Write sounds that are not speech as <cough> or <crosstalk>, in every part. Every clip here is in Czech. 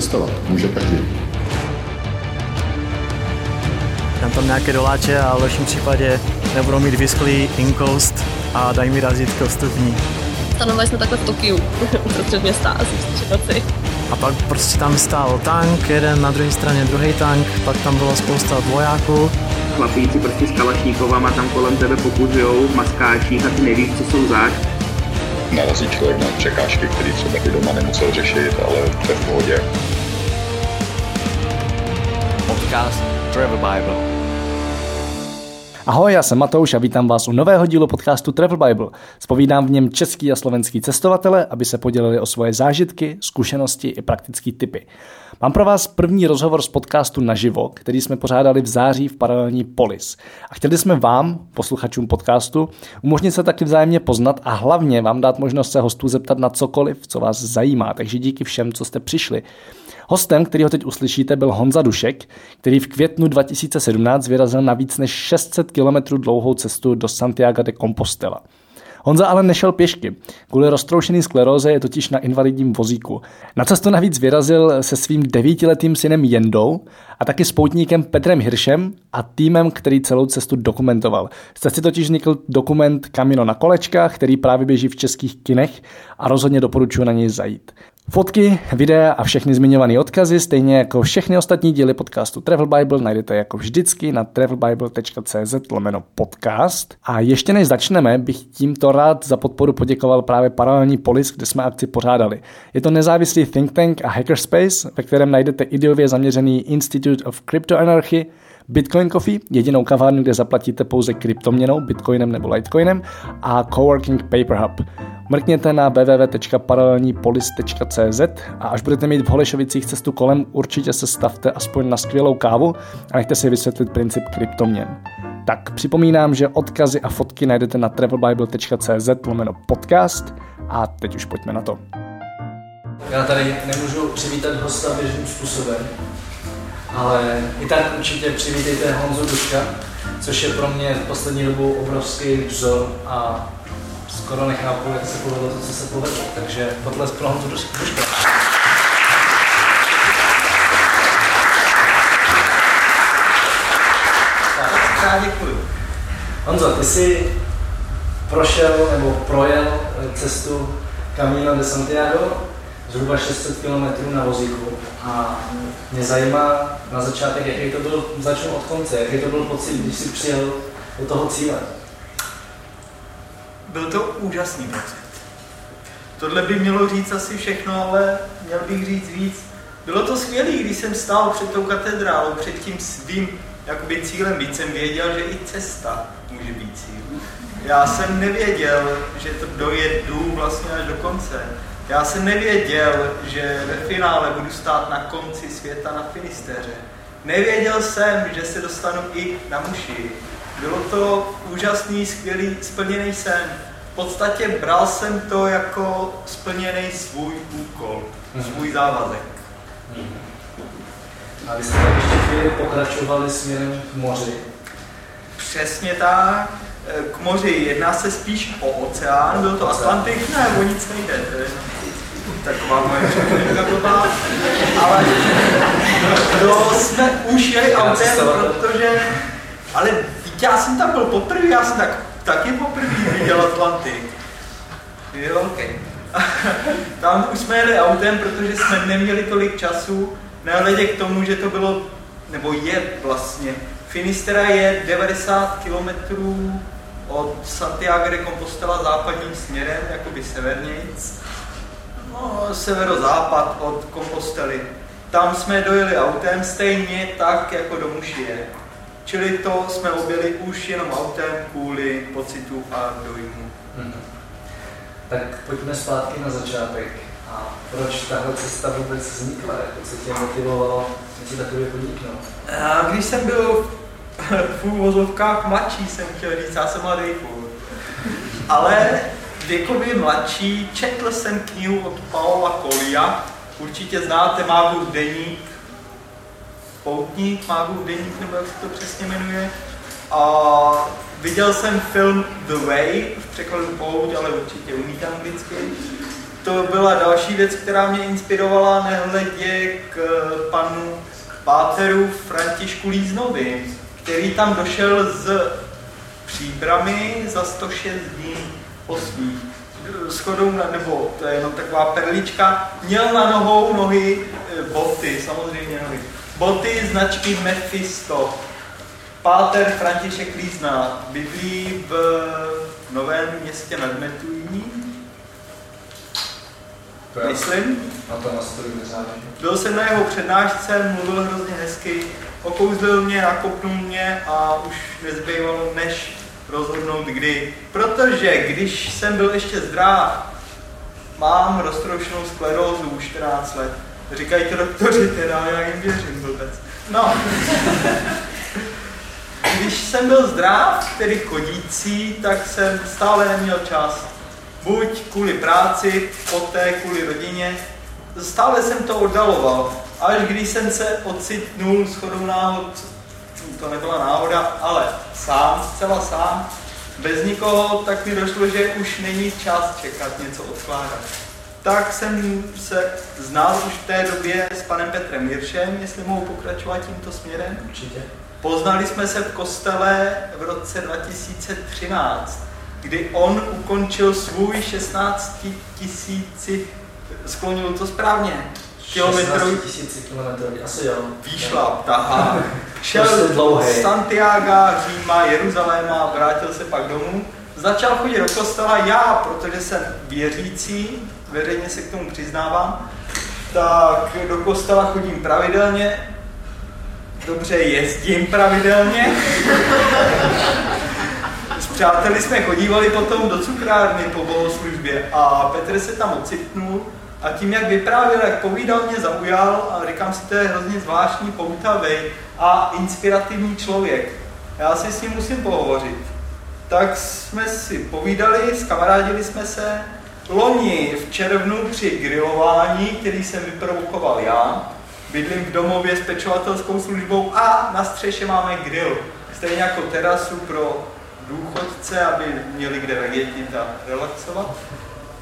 cestovat může každý. Dám tam nějaké doláče a v lepším případě nebudou mít vysklý inkoust a dají mi razítko vstupní. Stanovali jsme takhle v Tokiu, <laughs> uprostřed města, asi v noci. A pak prostě tam stál tank, jeden na druhé straně druhý tank, pak tam bylo spousta vojáků. Chlapíci prostě s kalašníkovama tam kolem tebe pokuzujou v maskáčích a ty nevíš, co jsou zač. Narazí člověk na překážky, které třeba by doma nemusel řešit, ale to je v pohodě. Podcast Travel Bible. Ahoj, já jsem Matouš a vítám vás u nového dílu podcastu Travel Bible. Spovídám v něm český a slovenský cestovatele, aby se podělili o svoje zážitky, zkušenosti i praktické typy. Mám pro vás první rozhovor z podcastu naživo, který jsme pořádali v září v paralelní Polis. A chtěli jsme vám, posluchačům podcastu, umožnit se taky vzájemně poznat a hlavně vám dát možnost se hostů zeptat na cokoliv, co vás zajímá. Takže díky všem, co jste přišli. Hostem, který ho teď uslyšíte, byl Honza Dušek, který v květnu 2017 vyrazil na víc než 600 km dlouhou cestu do Santiago de Compostela. Honza ale nešel pěšky. Kvůli roztroušený skleróze je totiž na invalidním vozíku. Na cestu navíc vyrazil se svým devítiletým synem Jendou a taky spoutníkem Petrem Hiršem a týmem, který celou cestu dokumentoval. Z cesty totiž vznikl dokument Kamino na kolečkách, který právě běží v českých kinech a rozhodně doporučuji na něj zajít. Fotky, videa a všechny zmiňované odkazy, stejně jako všechny ostatní díly podcastu Travel Bible, najdete jako vždycky na travelbible.cz lomeno podcast. A ještě než začneme, bych tímto rád za podporu poděkoval právě Paralelní Polis, kde jsme akci pořádali. Je to nezávislý think tank a hackerspace, ve kterém najdete ideově zaměřený Institute of Crypto Anarchy, Bitcoin Coffee, jedinou kavárnu, kde zaplatíte pouze kryptoměnou, bitcoinem nebo litecoinem a Coworking Paper Hub. Mrkněte na www.paralelnípolis.cz a až budete mít v Holešovicích cestu kolem, určitě se stavte aspoň na skvělou kávu a nechte si vysvětlit princip kryptoměn. Tak připomínám, že odkazy a fotky najdete na travelbible.cz lomeno podcast a teď už pojďme na to. Já tady nemůžu přivítat hosta běžným způsobem, ale i tak určitě přivítejte Honzu Duška, což je pro mě v poslední dobu obrovský vzor a skoro nechápu, jak se povedlo to, co se povedlo. Takže potlesk pro Honzu Duška. Tak, děkuji. Honzo, ty jsi prošel nebo projel cestu Camino de Santiago zhruba 600 km na vozíku a mě zajímá na začátek, jaký to byl, začnu od konce, jaký to byl pocit, když jsi přijel do toho cíle. Byl to úžasný pocit. Tohle by mělo říct asi všechno, ale měl bych říct víc. Bylo to skvělé, když jsem stál před tou katedrálou, před tím svým jakoby cílem, víc jsem věděl, že i cesta může být cíl. Já jsem nevěděl, že to dojedu vlastně až do konce. Já jsem nevěděl, že ve finále budu stát na konci světa na Finistéře. Nevěděl jsem, že se dostanu i na muši. Bylo to úžasný, skvělý, splněný sen. V podstatě bral jsem to jako splněný svůj úkol, mm-hmm. svůj závazek. A vy jste ještě chvíli pokračovali směrem k moři. Přesně tak. K moři jedná se spíš o oceán, byl to Atlantik, ne, o nic nejde. Taková moje blbá. Ale to jsme už jeli autem, protože, ale já jsem tam byl poprvé, já jsem tak, taky poprvé viděl Atlantik. Jo, ok. <laughs> tam už jsme jeli autem, protože jsme neměli tolik času, nehledě k tomu, že to bylo, nebo je vlastně, Finistera je 90 kilometrů od Santiago de Compostela západním směrem, jakoby severnějc no, severozápad od Kompostely. Tam jsme dojeli autem stejně tak jako do Mušie. Čili to jsme objeli už jenom autem kvůli pocitu a dojmu. Hmm. Tak pojďme zpátky na začátek. A proč tahle cesta vůbec vznikla? Jako co tě motivovalo něco takové podniknout? A když jsem byl v úvozovkách mladší, jsem chtěl říct, já jsem mladý furt. Ale věkově mladší, četl jsem knihu od Paola Colia, určitě znáte Mágův deník, Poutník, Mágův deník, nebo jak se to přesně jmenuje. A viděl jsem film The Way, v překladu Pouť, ale určitě umíte anglicky. to byla další věc, která mě inspirovala nehledě k panu Páteru Františku Líznovi, který tam došel z příbramy za 106 dní po svých schodou, nebo to je jenom taková perlička, měl na nohou nohy, eh, boty, samozřejmě nohy, boty značky Mephisto. Páter František Lízna bydlí v Novém městě nad Metují, myslím. Na to. Byl jsem na jeho přednášce, mluvil hrozně hezky, okouzlil mě, nakopnul mě a už nezbývalo než rozhodnout kdy. Protože když jsem byl ještě zdrav, mám roztroušenou sklerózu už 14 let. Říkají to doktoři teda, já jim věřím vůbec. No. <laughs> Když jsem byl zdrav, tedy chodící, tak jsem stále neměl čas. Buď kvůli práci, poté kvůli rodině. Stále jsem to oddaloval. Až když jsem se ocitnul shodou náhod, to nebyla náhoda, ale sám, zcela sám, bez nikoho, tak mi došlo, že už není čas čekat, něco odkládat. Tak jsem se znal už v té době s panem Petrem Jiršem, jestli mohu pokračovat tímto směrem. Určitě. Poznali jsme se v kostele v roce 2013, kdy on ukončil svůj 16 tisíci, sklonil to správně, kilometrů 16 tisíc kilometrů, asi jo. výšlap, tahá. <laughs> Šel Prostě z Santiago, Říma, Jeruzaléma, vrátil se pak domů. Začal chodit do kostela já, protože jsem věřící, veřejně se k tomu přiznávám, tak do kostela chodím pravidelně, dobře jezdím pravidelně. S přáteli jsme chodívali potom do cukrárny po bohoslužbě a Petr se tam ocitnul a tím, jak vyprávěl, jak povídal, mě zaujal a říkám si, to je hrozně zvláštní, poutavý a inspirativní člověk. Já si s ním musím pohovořit. Tak jsme si povídali, skamarádili jsme se. Loni v červnu při grilování, který jsem vyprovokoval já, bydlím v domově s pečovatelskou službou a na střeše máme grill. Stejně jako terasu pro důchodce, aby měli kde vegetit a relaxovat.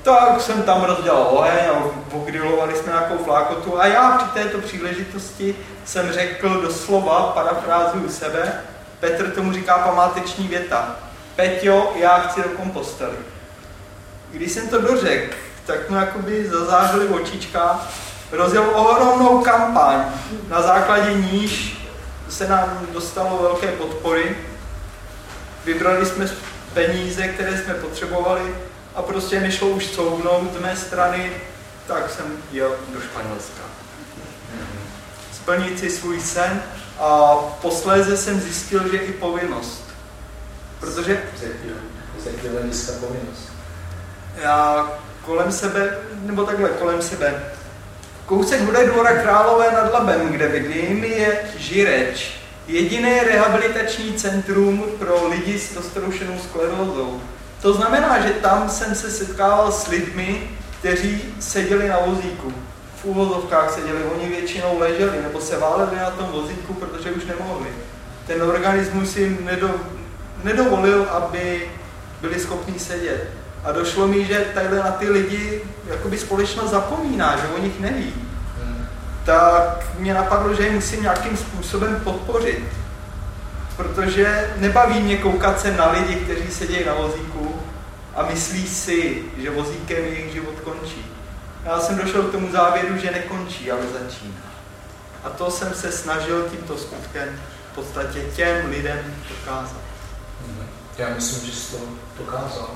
Tak jsem tam rozdělal oheň a pogrilovali jsme nějakou flákotu a já při této příležitosti jsem řekl doslova, parafrázuju sebe, Petr tomu říká památeční věta. Peťo, já chci do kompostely. Když jsem to dořekl, tak mu jakoby zazářili očička, rozjel ohromnou kampaň, na základě níž se nám dostalo velké podpory. Vybrali jsme peníze, které jsme potřebovali a prostě nešlo už couvnout z mé strany, tak jsem jel do Španělska. Splnit si svůj sen a posléze jsem zjistil, že i povinnost. Protože Z jakého hlediska povinnost? já kolem sebe, nebo takhle kolem sebe, kousek bude dvora Králové nad Labem, kde bydlím, je Žireč. Jediné rehabilitační centrum pro lidi s roztroušenou sklerózou. To znamená, že tam jsem se setkával s lidmi, kteří seděli na vozíku. V úvozovkách seděli, oni většinou leželi nebo se váleli na tom vozíku, protože už nemohli. Ten organismus jim nedo, nedovolil, aby byli schopni sedět. A došlo mi, že tadyhle na ty lidi jakoby společnost zapomíná, že o nich neví. Tak mě napadlo, že je musím nějakým způsobem podpořit. Protože nebaví mě koukat se na lidi, kteří sedějí na vozíku a myslí si, že vozíkem jejich život končí. Já jsem došel k tomu závěru, že nekončí, ale začíná. A to jsem se snažil tímto skutkem v podstatě těm lidem dokázat. Já myslím, že jsi to dokázal.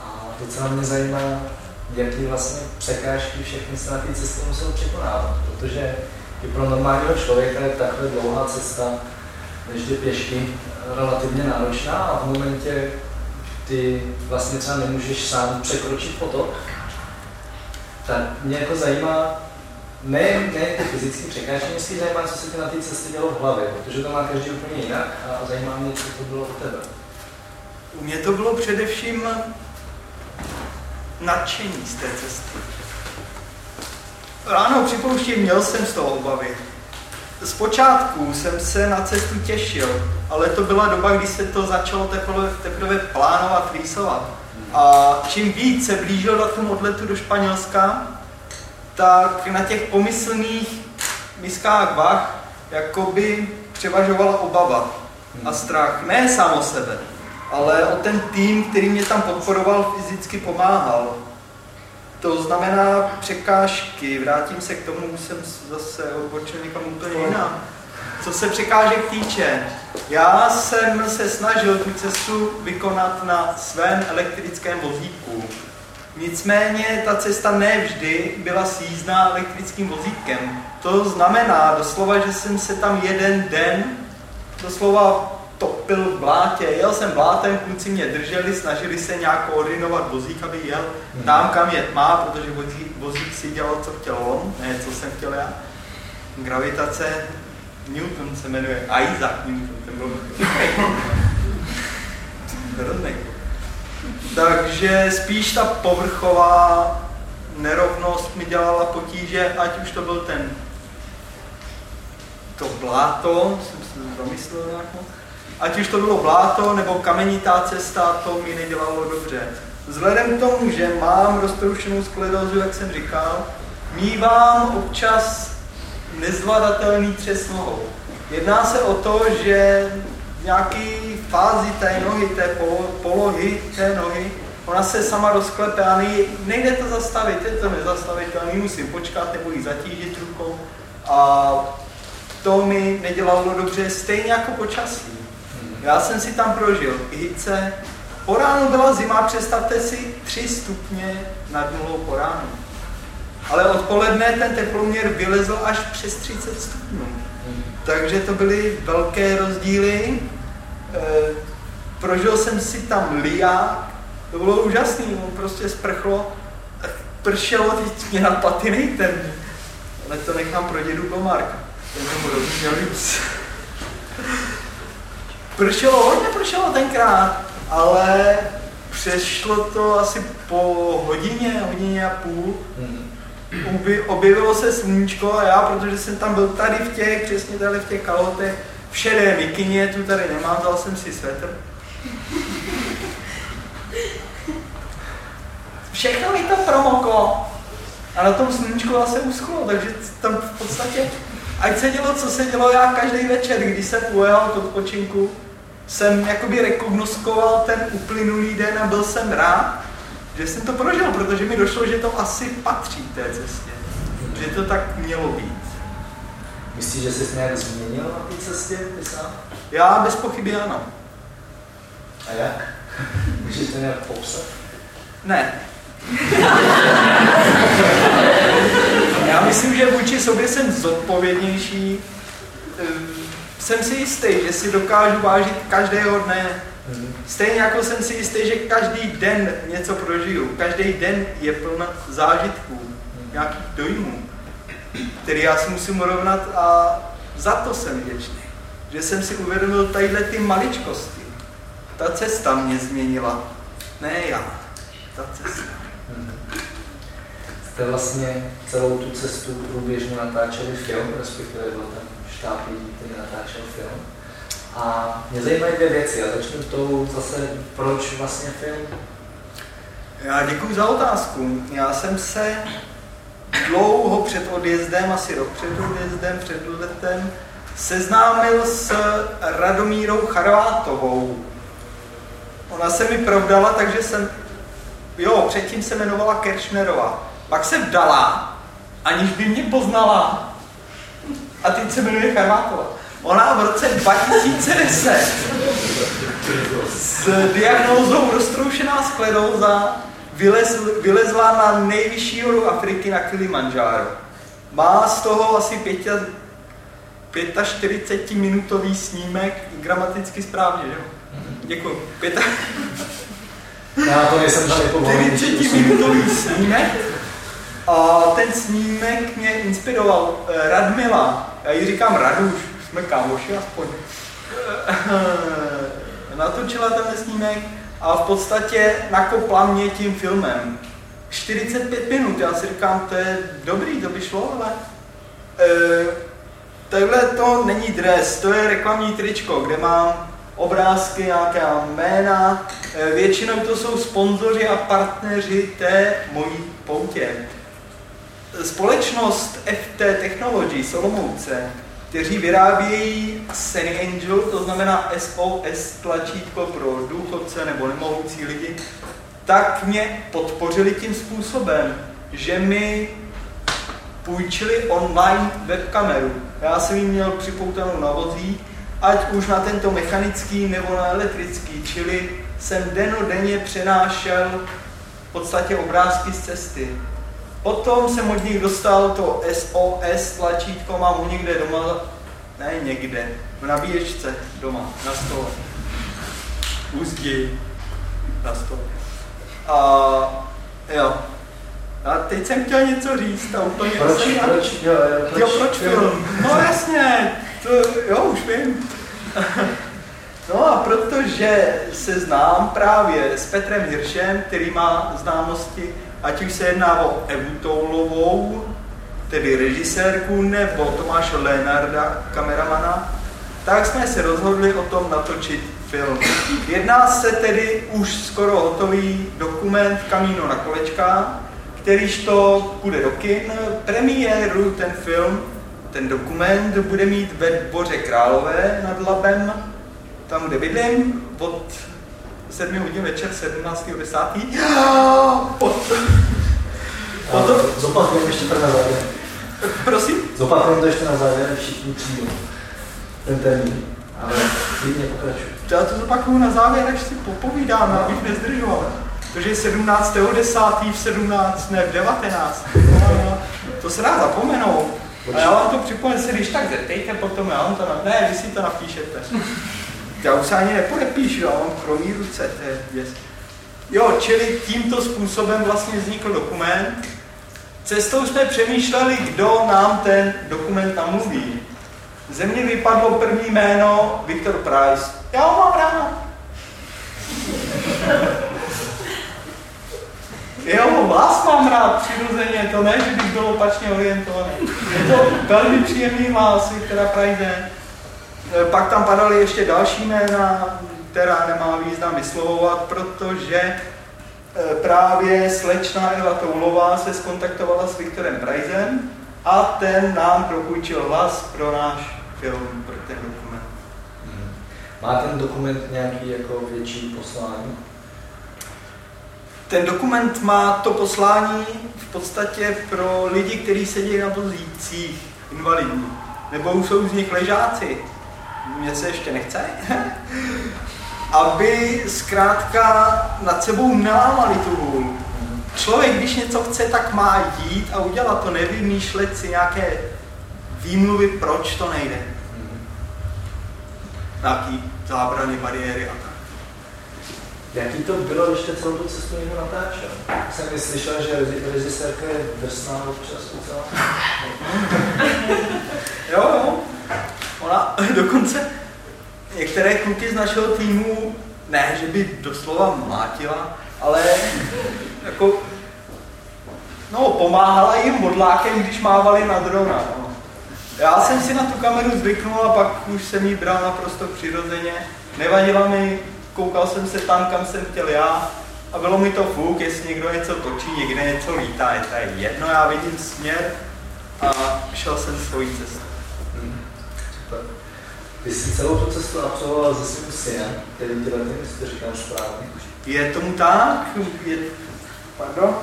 A docela mě zajímá, jaký vlastně překážky všechny se na té cestě musel překonávat, protože i pro normálního člověka je takhle dlouhá cesta, než jde pěšky, relativně náročná a v momentě, kdy vlastně třeba nemůžeš sám překročit potok, tak mě jako zajímá, ne, ne ty fyzické překážky, mě zajímá, co se ti na té cestě dělo v hlavě, protože to má každý úplně jinak a zajímá mě, co to bylo u tebe. U mě to bylo především nadšení z té cesty. Ráno připouštím, měl jsem z toho obavy. Zpočátku jsem se na cestu těšil, ale to byla doba, kdy se to začalo teprve, teprve plánovat, rýsovat. A čím víc se blížil datum odletu do Španělska, tak na těch pomyslných miskách vah jakoby převažovala obava a strach. Ne sám o sebe, ale o ten tým, který mě tam podporoval, fyzicky pomáhal. To znamená překážky. Vrátím se k tomu, už jsem zase odbočil někam úplně jinam. Co se překážek týče, já jsem se snažil tu cestu vykonat na svém elektrickém vozíku. Nicméně ta cesta nevždy byla sízná elektrickým vozítkem. To znamená doslova, že jsem se tam jeden den doslova topil v blátě. Jel jsem blátem, kluci mě drželi, snažili se nějak koordinovat vozík, aby jel tam, kam jet má, protože vozík, vozík si dělal, co chtěl on, ne co jsem chtěl já. Gravitace Newton se jmenuje Isaac Newton, ten byl hrozný. Takže spíš ta povrchová nerovnost mi dělala potíže, ať už to byl ten to bláto, jsem se zamyslel nějak moc, ať už to bylo bláto nebo kamenitá cesta, to mi nedělalo dobře. Vzhledem k tomu, že mám roztroušenou sklerózu, jak jsem říkal, mívám občas nezvladatelný třes nohou. Jedná se o to, že v nějaký fázi té nohy, té polohy té nohy, ona se sama rozklepe a nejde to zastavit, je to nezastavitelný, musím počkat nebo ji zatížit rukou. A to mi nedělalo dobře, stejně jako počasí. Já jsem si tam prožil hice. Po ránu byla zima, představte si 3 stupně nad nulou po ránu. Ale odpoledne ten teploměr vylezl až přes 30 stupňů. Takže to byly velké rozdíly. E, prožil jsem si tam liák, to bylo úžasné, on prostě sprchlo, pršelo, teď mě na paty nejte. Ale to nechám pro dědu Komarka, ten tomu rozuměl. Pršelo, hodně pršelo tenkrát, ale přešlo to asi po hodině, hodině a půl. objevilo se sluníčko a já, protože jsem tam byl tady v těch, přesně tady v těch kalotech, v šedé mikině, tu tady nemám, vzal jsem si svetr. Všechno mi to promoklo. A na tom sluníčku se uschlo, takže tam v podstatě, ať se dělo, co se dělo, já každý večer, když jsem ujel k odpočinku, jsem jakoby rekognoskoval ten uplynulý den a byl jsem rád, že jsem to prožil, protože mi došlo, že to asi patří té cestě. Že to tak mělo být. Myslíš, že jsi nějak změnil na té cestě, ty sám? Já bez pochyby ano. A jak? <laughs> Můžeš to nějak popsat? Ne. Já myslím, že vůči sobě jsem zodpovědnější. Jsem si jistý, že si dokážu vážit každého dne. Stejně jako jsem si jistý, že každý den něco prožiju. Každý den je pln zážitků, nějakých dojmů, který já si musím urovnat a za to jsem vděčný. Že jsem si uvědomil tadyhle ty maličkosti. Ta cesta mě změnila. Ne já. Ta cesta. Jste vlastně celou tu cestu průběžně natáčeli film, respektive byl ten štáb lidí, který natáčel film. A mě zajímají dvě věci. Já začnu tou zase, proč vlastně film? Já děkuji za otázku. Já jsem se dlouho před odjezdem, asi rok před odjezdem, před letem, seznámil s Radomírou Charvátovou. Ona se mi provdala, takže jsem, jo, předtím se jmenovala Keršnerová. Pak se vdala, aniž by mě poznala. A teď se jmenuje Charvátová. Ona v roce 2010 s diagnózou roztroušená skleróza vylez, vylezla na nejvyšší horu Afriky na Kilimanjaro. Má z toho asi 45 minutový snímek, gramaticky správně, jo? Děkuji. Pěta... Já to nejsem 40 minutový snímek a ten snímek mě inspiroval. Radmila, já ji říkám Raduš, jsme kámoši aspoň. <laughs> Natočila ten snímek a v podstatě nakopla mě tím filmem. 45 minut, já si říkám, to je dobrý, to by šlo, ale e, tohle to není dres, to je reklamní tričko, kde mám obrázky, nějaká jména. Eh, Většinou to jsou sponzoři a partneři té mojí poutě. Společnost FT Technology Solomouce, kteří vyrábějí Sunny Angel, to znamená SOS tlačítko pro důchodce nebo nemohoucí lidi, tak mě podpořili tím způsobem, že mi půjčili online webkameru. Já jsem ji měl připoutanou na vozík, ať už na tento mechanický nebo na elektrický, čili jsem denodenně přenášel v podstatě obrázky z cesty. Potom jsem od nich dostal to SOS tlačítko, mám ho někde doma, ne někde, v nabíječce doma, na stole. U zdi, na stole. A jo. A teď jsem chtěl něco říct a úplně Proč, jsem... proč, jo, jo, proč, Jo, proč film? No jasně, to, jo, už vím. <laughs> No a protože se znám právě s Petrem Hiršem, který má známosti, ať už se jedná o Evu Toulovou, tedy režisérku, nebo Tomáše Lénarda, kameramana, tak jsme se rozhodli o tom natočit film. Jedná se tedy už skoro hotový dokument Kamíno na kolečka, kterýž to půjde do kin. Premiéru ten film, ten dokument bude mít ve Dvoře Králové nad Labem, tam, kde bydlím, od 7 hodin večer 17.10. Od... <gasps> Potom, Zopakujeme ještě to na závěr. prosím? Zopakujeme to ještě na závěr, všichni přijdou. Ten termín. Ale klidně pokračuj. Já to zopakuju na závěr, až si popovídáme, abych nezdržoval. Protože 17.10. v 17, ne v 19. No, to se dá zapomenout. A já vám to připomenu, se když tak zeptejte potom, já vám to na... Ne, vy si to napíšete. Já už se ani nepodepíšu, já mám kromí ruce, to je věc. Jo, čili tímto způsobem vlastně vznikl dokument. Cestou jsme přemýšleli, kdo nám ten dokument namluví. Ze mě vypadlo první jméno Viktor Price. Já ho mám rád. Jo, vás mám rád přirozeně, to ne, že bych byl opačně orientovaný. Je to velmi příjemný hlas Viktora Price. E, Pak tam padaly ještě další jména, která nemá význam vyslovovat, protože e, právě slečna Eva Toulová se skontaktovala s Viktorem Prizem a ten nám propůjčil hlas pro náš film, pro ten dokument. Má ten dokument nějaký jako větší poslání? Ten dokument má to poslání v podstatě pro lidi, kteří sedí na vozících, invalidní, nebo jsou z nich ležáci. Mně se ještě nechce. <laughs> Aby zkrátka nad sebou nelámali tu hůl. Člověk, když něco chce, tak má jít a udělat to, nevymýšlet si nějaké výmluvy, proč to nejde. Nějaký zábrany, bariéry a tak. Jaký to bylo, když jste celou tu cestu někdo natáčel? Jsem mi slyšel, že režisérka je drsná občas docela. Jo, jo. Ona <laughs> dokonce některé kluky z našeho týmu, ne, že by doslova mlátila, ale jako, no, pomáhala jim modlákem, když mávali na drona. No. Já jsem si na tu kameru zvyknul a pak už jsem ji bral naprosto přirozeně. Nevadila mi, koukal jsem se tam, kam jsem chtěl já a bylo mi to fuk, jestli někdo něco točí, někde něco lítá, je to je jedno, já vidím směr a šel jsem svojí cestou. Super. Ty jsi celou tu cestu absolvoval se svým synem, který ti letím, jestli to říkám správně. Je tomu tak? Je... Pardon?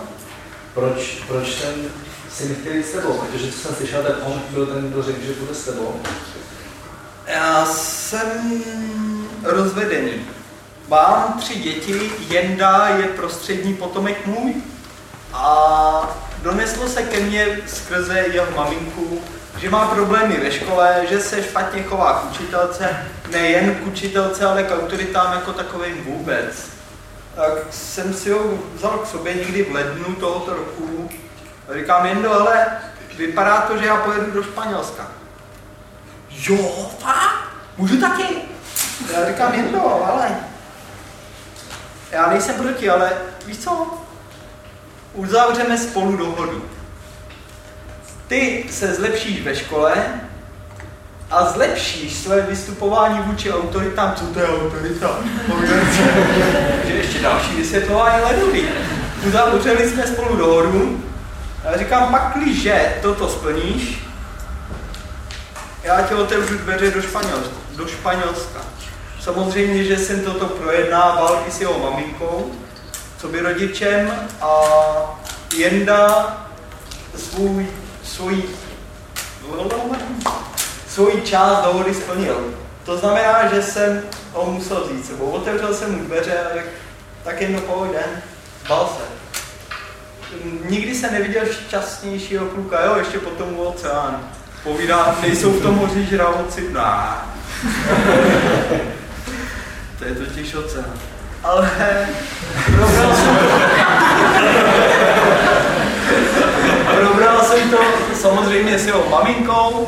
Proč, proč ten syn chtěl jít s tebou? Protože co jsem slyšel, tak on byl ten, kdo řekl, že bude s tebou. Já jsem rozvedený. Mám tři děti, Jenda je prostřední potomek můj a doneslo se ke mně skrze jeho maminku, že má problémy ve škole, že se špatně chová k učitelce, nejen k učitelce, ale k autoritám jako takovým vůbec. Tak jsem si ho vzal k sobě někdy v lednu tohoto roku a říkám, Jendo, ale vypadá to, že já pojedu do Španělska. Jo, fakt? Můžu taky? Já říkám, Jendo, ale já nejsem proti, ale víš co? Uzavřeme spolu dohodu. Ty se zlepšíš ve škole a zlepšíš své vystupování vůči autoritám, co to je autorita? že ještě další vysvětlování ledový. Uzavřeli jsme spolu dohodu, a říkám, pakliže toto splníš, já ti otevřu dveře do Španělska. Do Španělska. Samozřejmě, že jsem toto projednával i s jeho maminkou, co by rodičem a Jenda svůj, svůj, svůj část dohody splnil. To znamená, že jsem ho musel vzít sebou. Otevřel jsem mu dveře a řekl, tak jedno pojď den, bal se. Nikdy se neviděl šťastnějšího kluka, jo, ještě potom u oceánu. Povídá, nejsou v tom moři žravoci, nah. <laughs> to je totiž oceán. Ale probral jsem to. probral jsem to samozřejmě s jeho maminkou,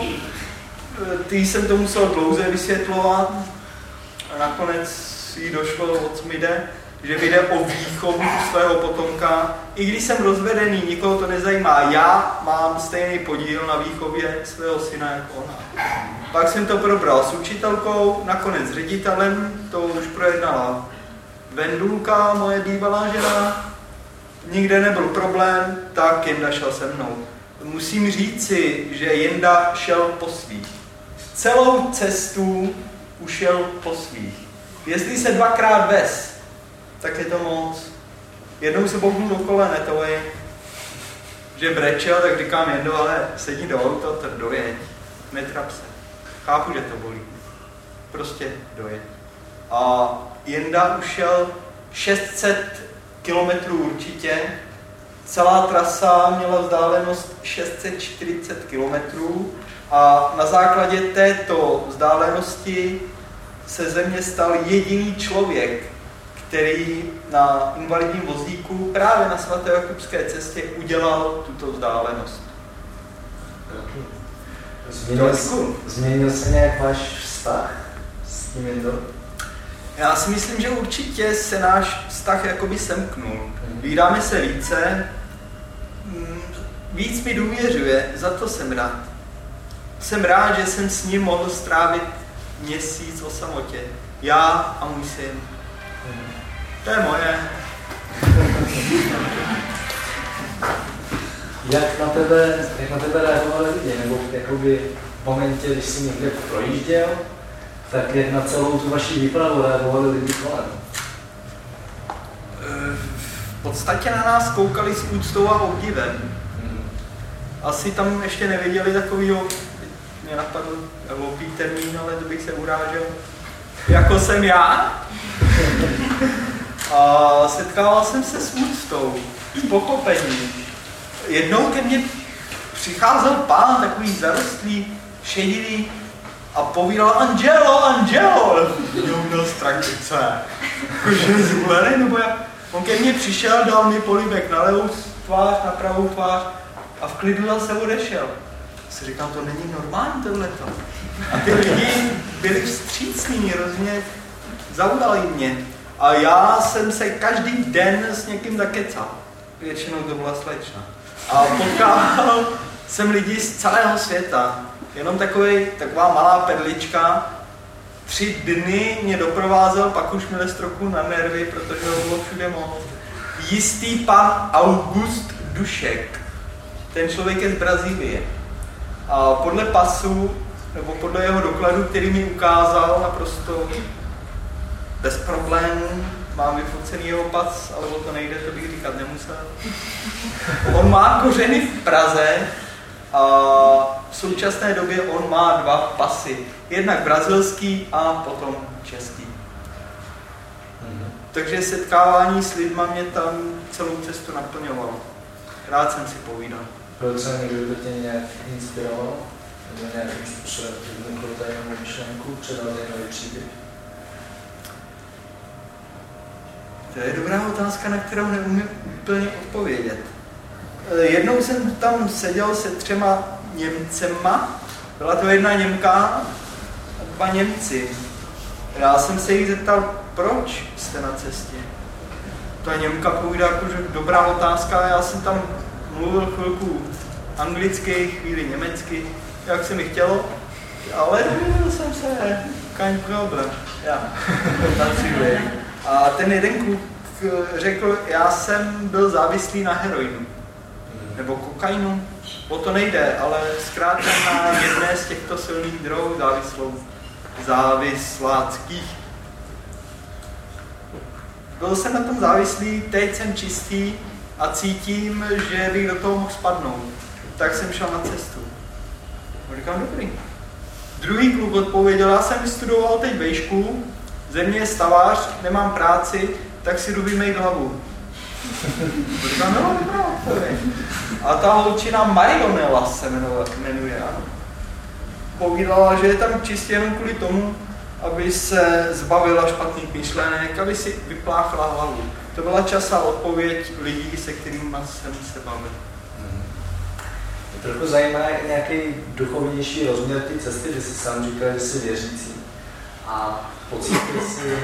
ty jsem to musel dlouze vysvětlovat a nakonec jí došlo, o co mi jde, že mi jde o výchovu svého potomka. I když jsem rozvedený, nikoho to nezajímá, já mám stejný podíl na výchově svého syna jako ona. Pak jsem to probral s učitelkou, nakonec s ředitelem, to už projednala Vendulka, moje bývalá žena, nikde nebyl problém, tak Jenda šel se mnou. Musím říci, že Jenda šel po svých. Celou cestu ušel po svých. Jestli se dvakrát ves, tak je to moc. Jednou se bouknu do kolene, to je, že brečel, tak říkám Jendo, ale sedí do auta, tak dojeď, netrap se. Chápu, že to bolí. Prostě dojeď. A Jenda ušel 600 kilometrů určitě, celá trasa měla vzdálenost 640 kilometrů a na základě této vzdálenosti se země stal jediný člověk, který na invalidním vozíku právě na svaté Jakubské cestě udělal tuto vzdálenost. Změnil, změnil se nějak váš vztah s tím? Já si myslím, že určitě se náš vztah jakoby semknul. Vídáme se více, mm, víc mi důvěřuje, za to jsem rád. Jsem rád, že jsem s ním mohl strávit měsíc o samotě. Já a můj syn. To je moje. Jak na tebe, jak na tebe reagovali lidi? Nebo jakoby v momentě, když jsi někde projížděl, tak jak na celou tu vaši výpravu reagovali lidi kolem? V podstatě na nás koukali s úctou a obdivem. Asi tam ještě neviděli takovýho, mě napadl hloupý termín, ale to bych se urážel, jako jsem já. A setkával jsem se s úctou, s pochopením. Jednou ke mně přicházel pán, takový zarostlý, šedivý, a povídal Angelo, Angelo. Jo, měl strach co Jakože zvolený, nebo jak? On ke mně přišel, dal mi políbek na levou tvář, na pravou tvář a v klidu zase odešel. Si říkám, to není normální tohleto. A ty lidi byli vstřícní, hrozně zaudali mě. A já jsem se každý den s někým zakecal. Většinou to byla slečna. A potkával jsem lidi z celého světa. Jenom takový, taková malá perlička. Tři dny mě doprovázel, pak už mi trochu na nervy, protože ho bylo všude moc. Jistý pan August Dušek. Ten člověk je z Brazílie. A podle pasu, nebo podle jeho dokladu, který mi ukázal naprosto bez problémů, mám vyfocený jeho pas, ale o to nejde, to bych říkat nemusel. On má kořeny v Praze v současné době on má dva pasy. Jednak brazilský a potom český. Mm-hmm. Takže setkávání s lidma mě tam celou cestu naplňovalo. Rád jsem si povídal. Byl se někdo, kdo tě nějak inspiroval? Nebo nějakým způsobem vnukl tajemnou myšlenku, předal zajímavý příběh? To je dobrá otázka, na kterou neumím úplně odpovědět. Eh, jednou jsem tam seděl se třema Němcema, byla to jedna Němka a dva Němci. Já jsem se jí zeptal, proč jste na cestě? Ta Němka povídá, jako, že dobrá otázka, já jsem tam mluvil chvilku anglicky, chvíli německy, jak se mi chtělo. ale dověděl jsem se, kein problem, já, <laughs> na cíli. A ten jeden kluk eh, řekl, já jsem byl závislý na heroinu, nebo kokainu, o to nejde, ale zkrátka na jedné z těchto silných drog závislou, závisláckých. Byl jsem na tom závislý, teď jsem čistý a cítím, že bych do toho mohl spadnout. Tak jsem šel na cestu. A říkám, dobrý. Druhý kluk odpověděl, já jsem studoval teď vejšku, země je stavář, nemám práci, tak si jdu vymejt hlavu. Říkám, no, dobrá. A ta holčina Marionella se jmenuje, ano. Povídala, že je tam čistě jenom kvůli tomu, aby se zbavila špatných myšlenek, aby si vypláchla hlavu. To byla časá odpověď lidí, se kterými jsem se bavil. Mě trochu zajímá nějaký duchovnější rozměr té cesty, že jsi sám říkal, že jsi věřící. A pocítil jsi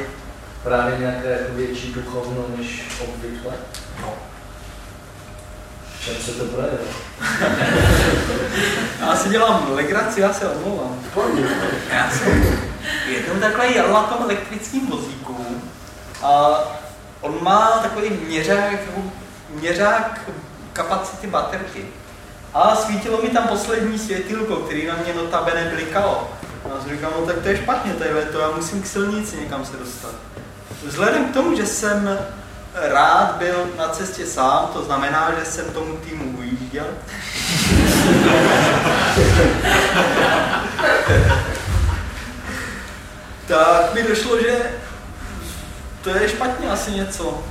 právě nějaké jako větší duchovno než obvykle? No. V čem se to projevilo? <laughs> Já si dělám legraci, já se omlouvám. Já jsem jednou takhle jel na tom elektrickém vozíku a on má takový měřák, měřák kapacity baterky. A svítilo mi tam poslední světilko, který na mě notabene blikalo. A já jsem říkal, no tak to je špatně, tady to, já musím k silnici někam se dostat. Vzhledem k tomu, že jsem rád byl na cestě sám, to znamená, že jsem tomu týmu ujížděl. tak mi došlo, že to je špatně asi něco.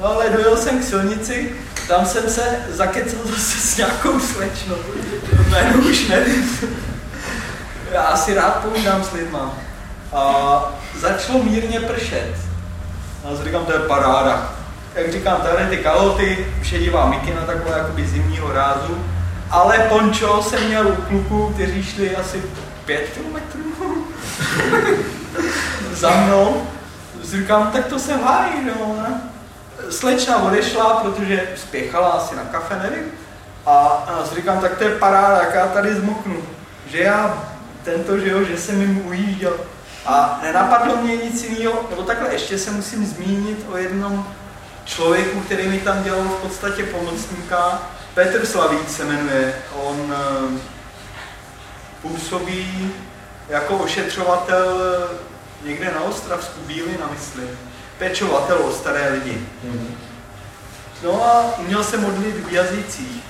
No ale dojel jsem k silnici, tam jsem se zakecal zase s nějakou slečnou. Jméno už nevím. Já si rád povídám s lidma. A začalo mírně pršet. A říkám, to je paráda. Jak říkám, tady ty kaloty, šedivá mikina taková jakoby zimního rázu. Ale pončo jsem měl u kluků, kteří šli asi pět kilometrů <laughs> za mnou. Říkám, tak to se hájí, no. Ne? Slečna odešla, protože spěchala asi na kafe, nevím. A, a říkám, tak to je paráda, jak já tady zmoknu. Že já tento, že jo, že jsem jim ujížděl. A nenapadlo mě nic jiného, nebo takhle ještě se musím zmínit o jednom člověku, který mi tam dělal v podstatě pomocníka. Petr Slavík se jmenuje. On uh, působí jako ošetřovatel někde na Ostravsku, Bílina, myslím. Pečovatel o staré lidi. No a uměl se modlit v jazycích.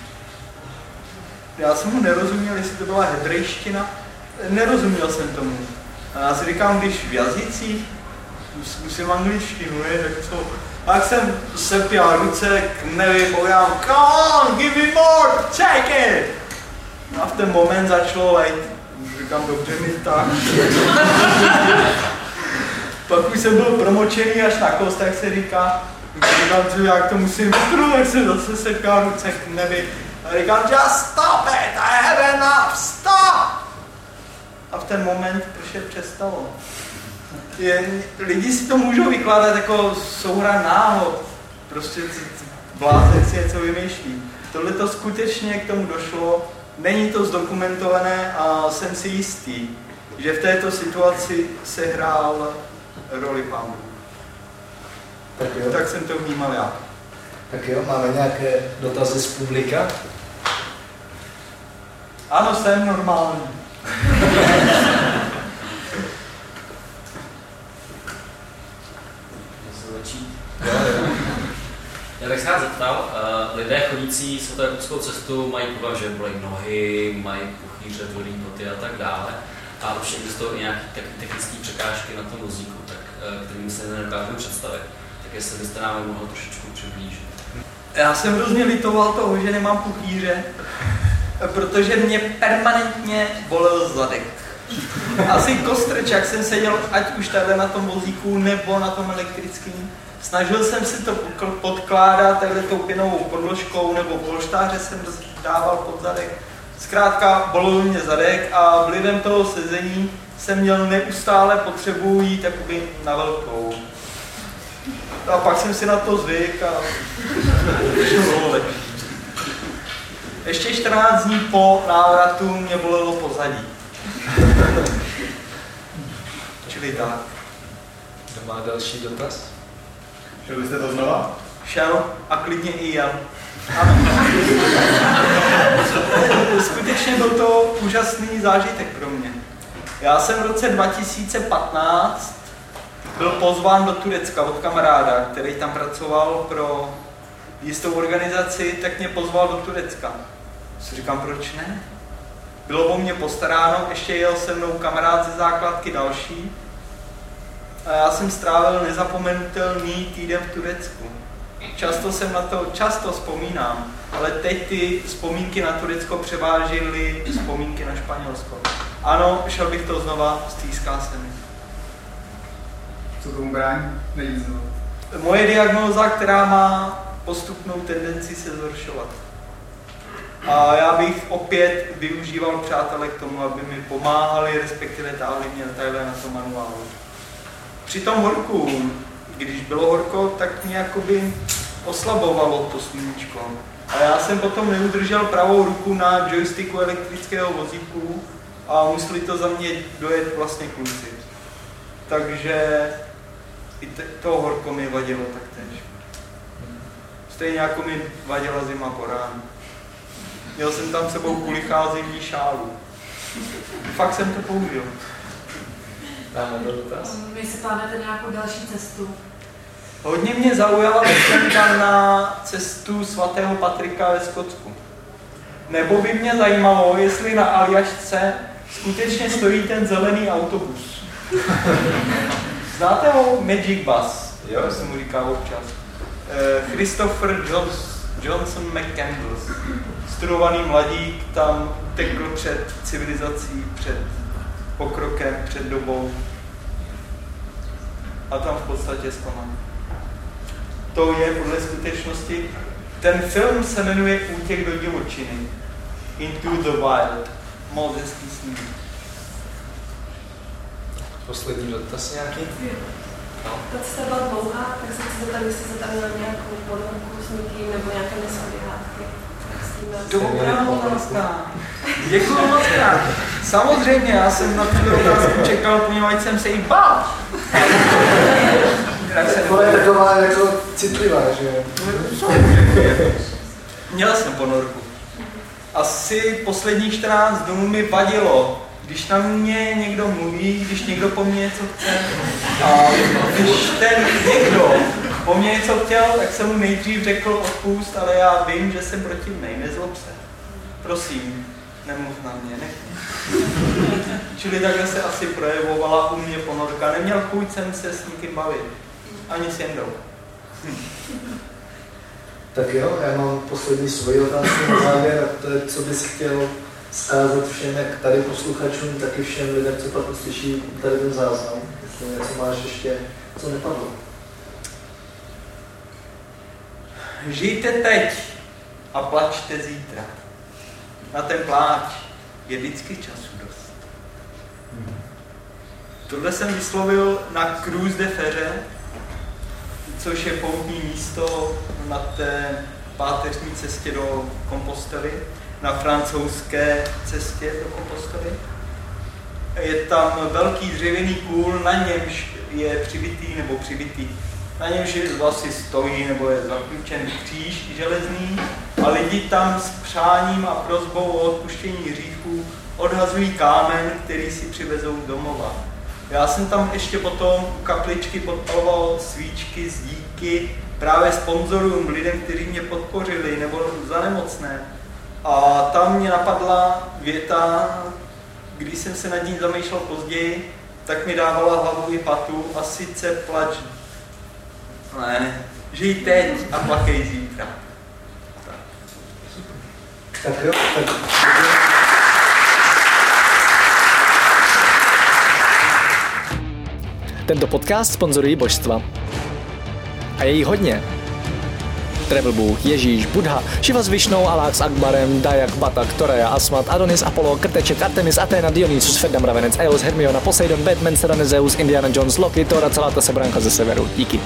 Já jsem mu nerozuměl, jestli to byla hebrejština. Nerozuměl jsem tomu. A já si říkám, když v jazycích zkusím angličtinu, je, tak co? A jak jsem sepěl ruce nebi, povídám, come on, give me more, take it! A v ten moment začalo lejt. Říkám, dobře mi tak. <laughs> Pak už jsem byl promočený až na kost, jak se říká. Říkám, že jak to musím vytrhnout, jak se zase sepěl ruce k. A říkám, just stop it, I have enough, stop! A v ten moment pršet přestalo. Je, lidi si to můžou vykládat jako souhra náhod. Prostě blázen si něco vymýšlí. Tohle to skutečně k tomu došlo, není to zdokumentované a jsem si jistý, že v této situaci se hrál roli pánu. Tak jo. Tak jsem to vnímal já. Tak jo, máme nějaké dotazy z publika? Ano, jsem normální. <laughs> Já bych se rád zeptal, uh, lidé chodící svatojakubskou cestu mají problém, že bolí nohy, mají puchýře, dvorní boty a tak dále. A určitě existují i nějaké technické překážky na tom vozíku, tak, uh, kterými se nedokážeme představit. Tak jestli byste nám mohl trošičku přiblížit. Já jsem hrozně litoval toho, že nemám puchýře, protože mě permanentně bolel zadek. Asi kostrč, jak jsem seděl, ať už tady na tom vozíku nebo na tom elektrickém. Snažil jsem si to podkládat takhle tou pěnovou podložkou nebo polštáře jsem dával pod zadek. Zkrátka bolel mě zadek a vlivem toho sezení jsem měl neustále potřebu jít jakoby na velkou. A pak jsem si na to zvyk a bylo lepší. Ještě 14 dní po návratu mě bolelo pozadí. Čili tak. Kdo má další dotaz? Šel byste to znova? Šel a klidně i jel. Ano. Skutečně byl to úžasný zážitek pro mě. Já jsem v roce 2015 byl pozván do Turecka od kamaráda, který tam pracoval pro jistou organizaci, tak mě pozval do Turecka. Si říkám, proč ne? Bylo o mě postaráno, ještě jel se mnou kamarád ze základky další. A já jsem strávil nezapomenutelný týden v Turecku. Často jsem na to, často vzpomínám, ale teď ty vzpomínky na Turecko převážily vzpomínky na Španělsko. Ano, šel bych to znova, stýská se mi. Co tomu brání? Nejít znovu. Moje diagnóza, která má postupnou tendenci se zhoršovat. A já bych opět využíval přátelé k tomu, aby mi pomáhali, respektive táhli mě takhle na to manuálu. Při tom horku, když bylo horko, tak mě jakoby oslabovalo to sluníčko. A já jsem potom neudržel pravou ruku na joysticku elektrického vozíku a museli to za mě dojet vlastně kluci. Takže i to horko mi vadilo taktéž. Stejně jako mi vadila zima po ránu. Měl jsem tam sebou kulichá zimní šálu. Fakt jsem to použil. Dáme do dotaz. Vy si plánujete nějakou další cestu? Hodně mě zaujala myšlenka na cestu svatého Patrika ve Skotsku. Nebo by mě zajímalo, jestli na Aljašce skutečně stojí ten zelený autobus. Znáte ho Magic Bus? Jo, jsem mu říkal občas. Eh, Christopher Johns, Johnson McCandless, studovaný mladík, tam tekl před civilizací, před pokrokem, před dobou. A tam v podstatě zklamal. To je podle skutečnosti. Ten film se jmenuje Útěk do divočiny. Into the Wild. Moc hezký snímek. Poslední dotaz nějaký? No. Ta cesta byla dlouhá, tak se chci zeptat, jestli se tam měl nějakou ponorku s někým nebo nějaké neshody hádky. Dobrá otázka. Děkuji moc krát. Samozřejmě, já jsem na tu otázku čekal, poněvadž jsem se jí bál. To je taková jako citlivá, že Měl jsem ponorku. Asi posledních 14 dnů mi vadilo, když na mě někdo mluví, když někdo po mně něco chce. A když ten někdo po mně něco chtěl, tak jsem mu nejdřív řekl odpust, ale já vím, že jsem protivnej, nezlob se. Prosím, nemluv na mě, nech mě. <laughs> Čili takhle se asi projevovala u mě ponorka. Neměl chuť jsem se s nikým bavit. Ani s Jendou. Tak jo, já mám poslední svoji otázku na závěr a to je, co bys chtěl zkázat všem, jak tady posluchačům, tak i všem lidem, co pak uslyší tady ten záznam. Jestli něco máš ještě, co nepadlo. Žijte teď a plačte zítra. Na ten pláč je vždycky času dost. Tohle jsem vyslovil na Cruz de Ferre, což je poutní místo na té páteřní cestě do Kompostely, na francouzské cestě do Kompostely. Je tam velký dřevěný kůl, na němž je přibitý nebo přibitý na němž vlastně stojí nebo je zaklíčen kříž železný a lidi tam s přáním a prozbou o odpuštění hříchů odhazují kámen, který si přivezou domova. Já jsem tam ještě potom u kapličky podpaloval svíčky z díky právě sponzorům, lidem, kteří mě podpořili nebo za nemocné. A tam mě napadla věta, když jsem se nad ní zamýšlel později, tak mi dávala hlavu i patu a sice plač ne, žij teď a plakej zítra. Tak. Tak jo, tak Tento podcast sponzorují božstva. A je jí hodně. Travel Bůh, Ježíš, Buddha, Shiva s Višnou, Alák s Akbarem, Dayak, Batak, Toreja, Asmat, Adonis, Apollo, Krteček, Artemis, Athena, Dionysus, Ferdam, Ravenec, Eos, Hermiona, Poseidon, Batman, Serena, Zeus, Indiana Jones, Loki, Thor a celá ta sebranka ze severu. Díky.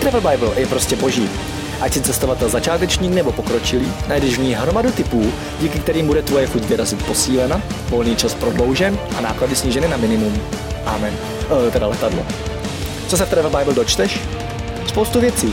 Travel Bible je prostě boží. Ať si cestovatel začátečník nebo pokročilý, najdeš v ní hromadu typů, díky kterým bude tvoje chuť vyrazit posílena, volný čas prodloužen a náklady sníženy na minimum. Amen. E, teda letadlo. Co se v Travel Bible dočteš? Spoustu věcí.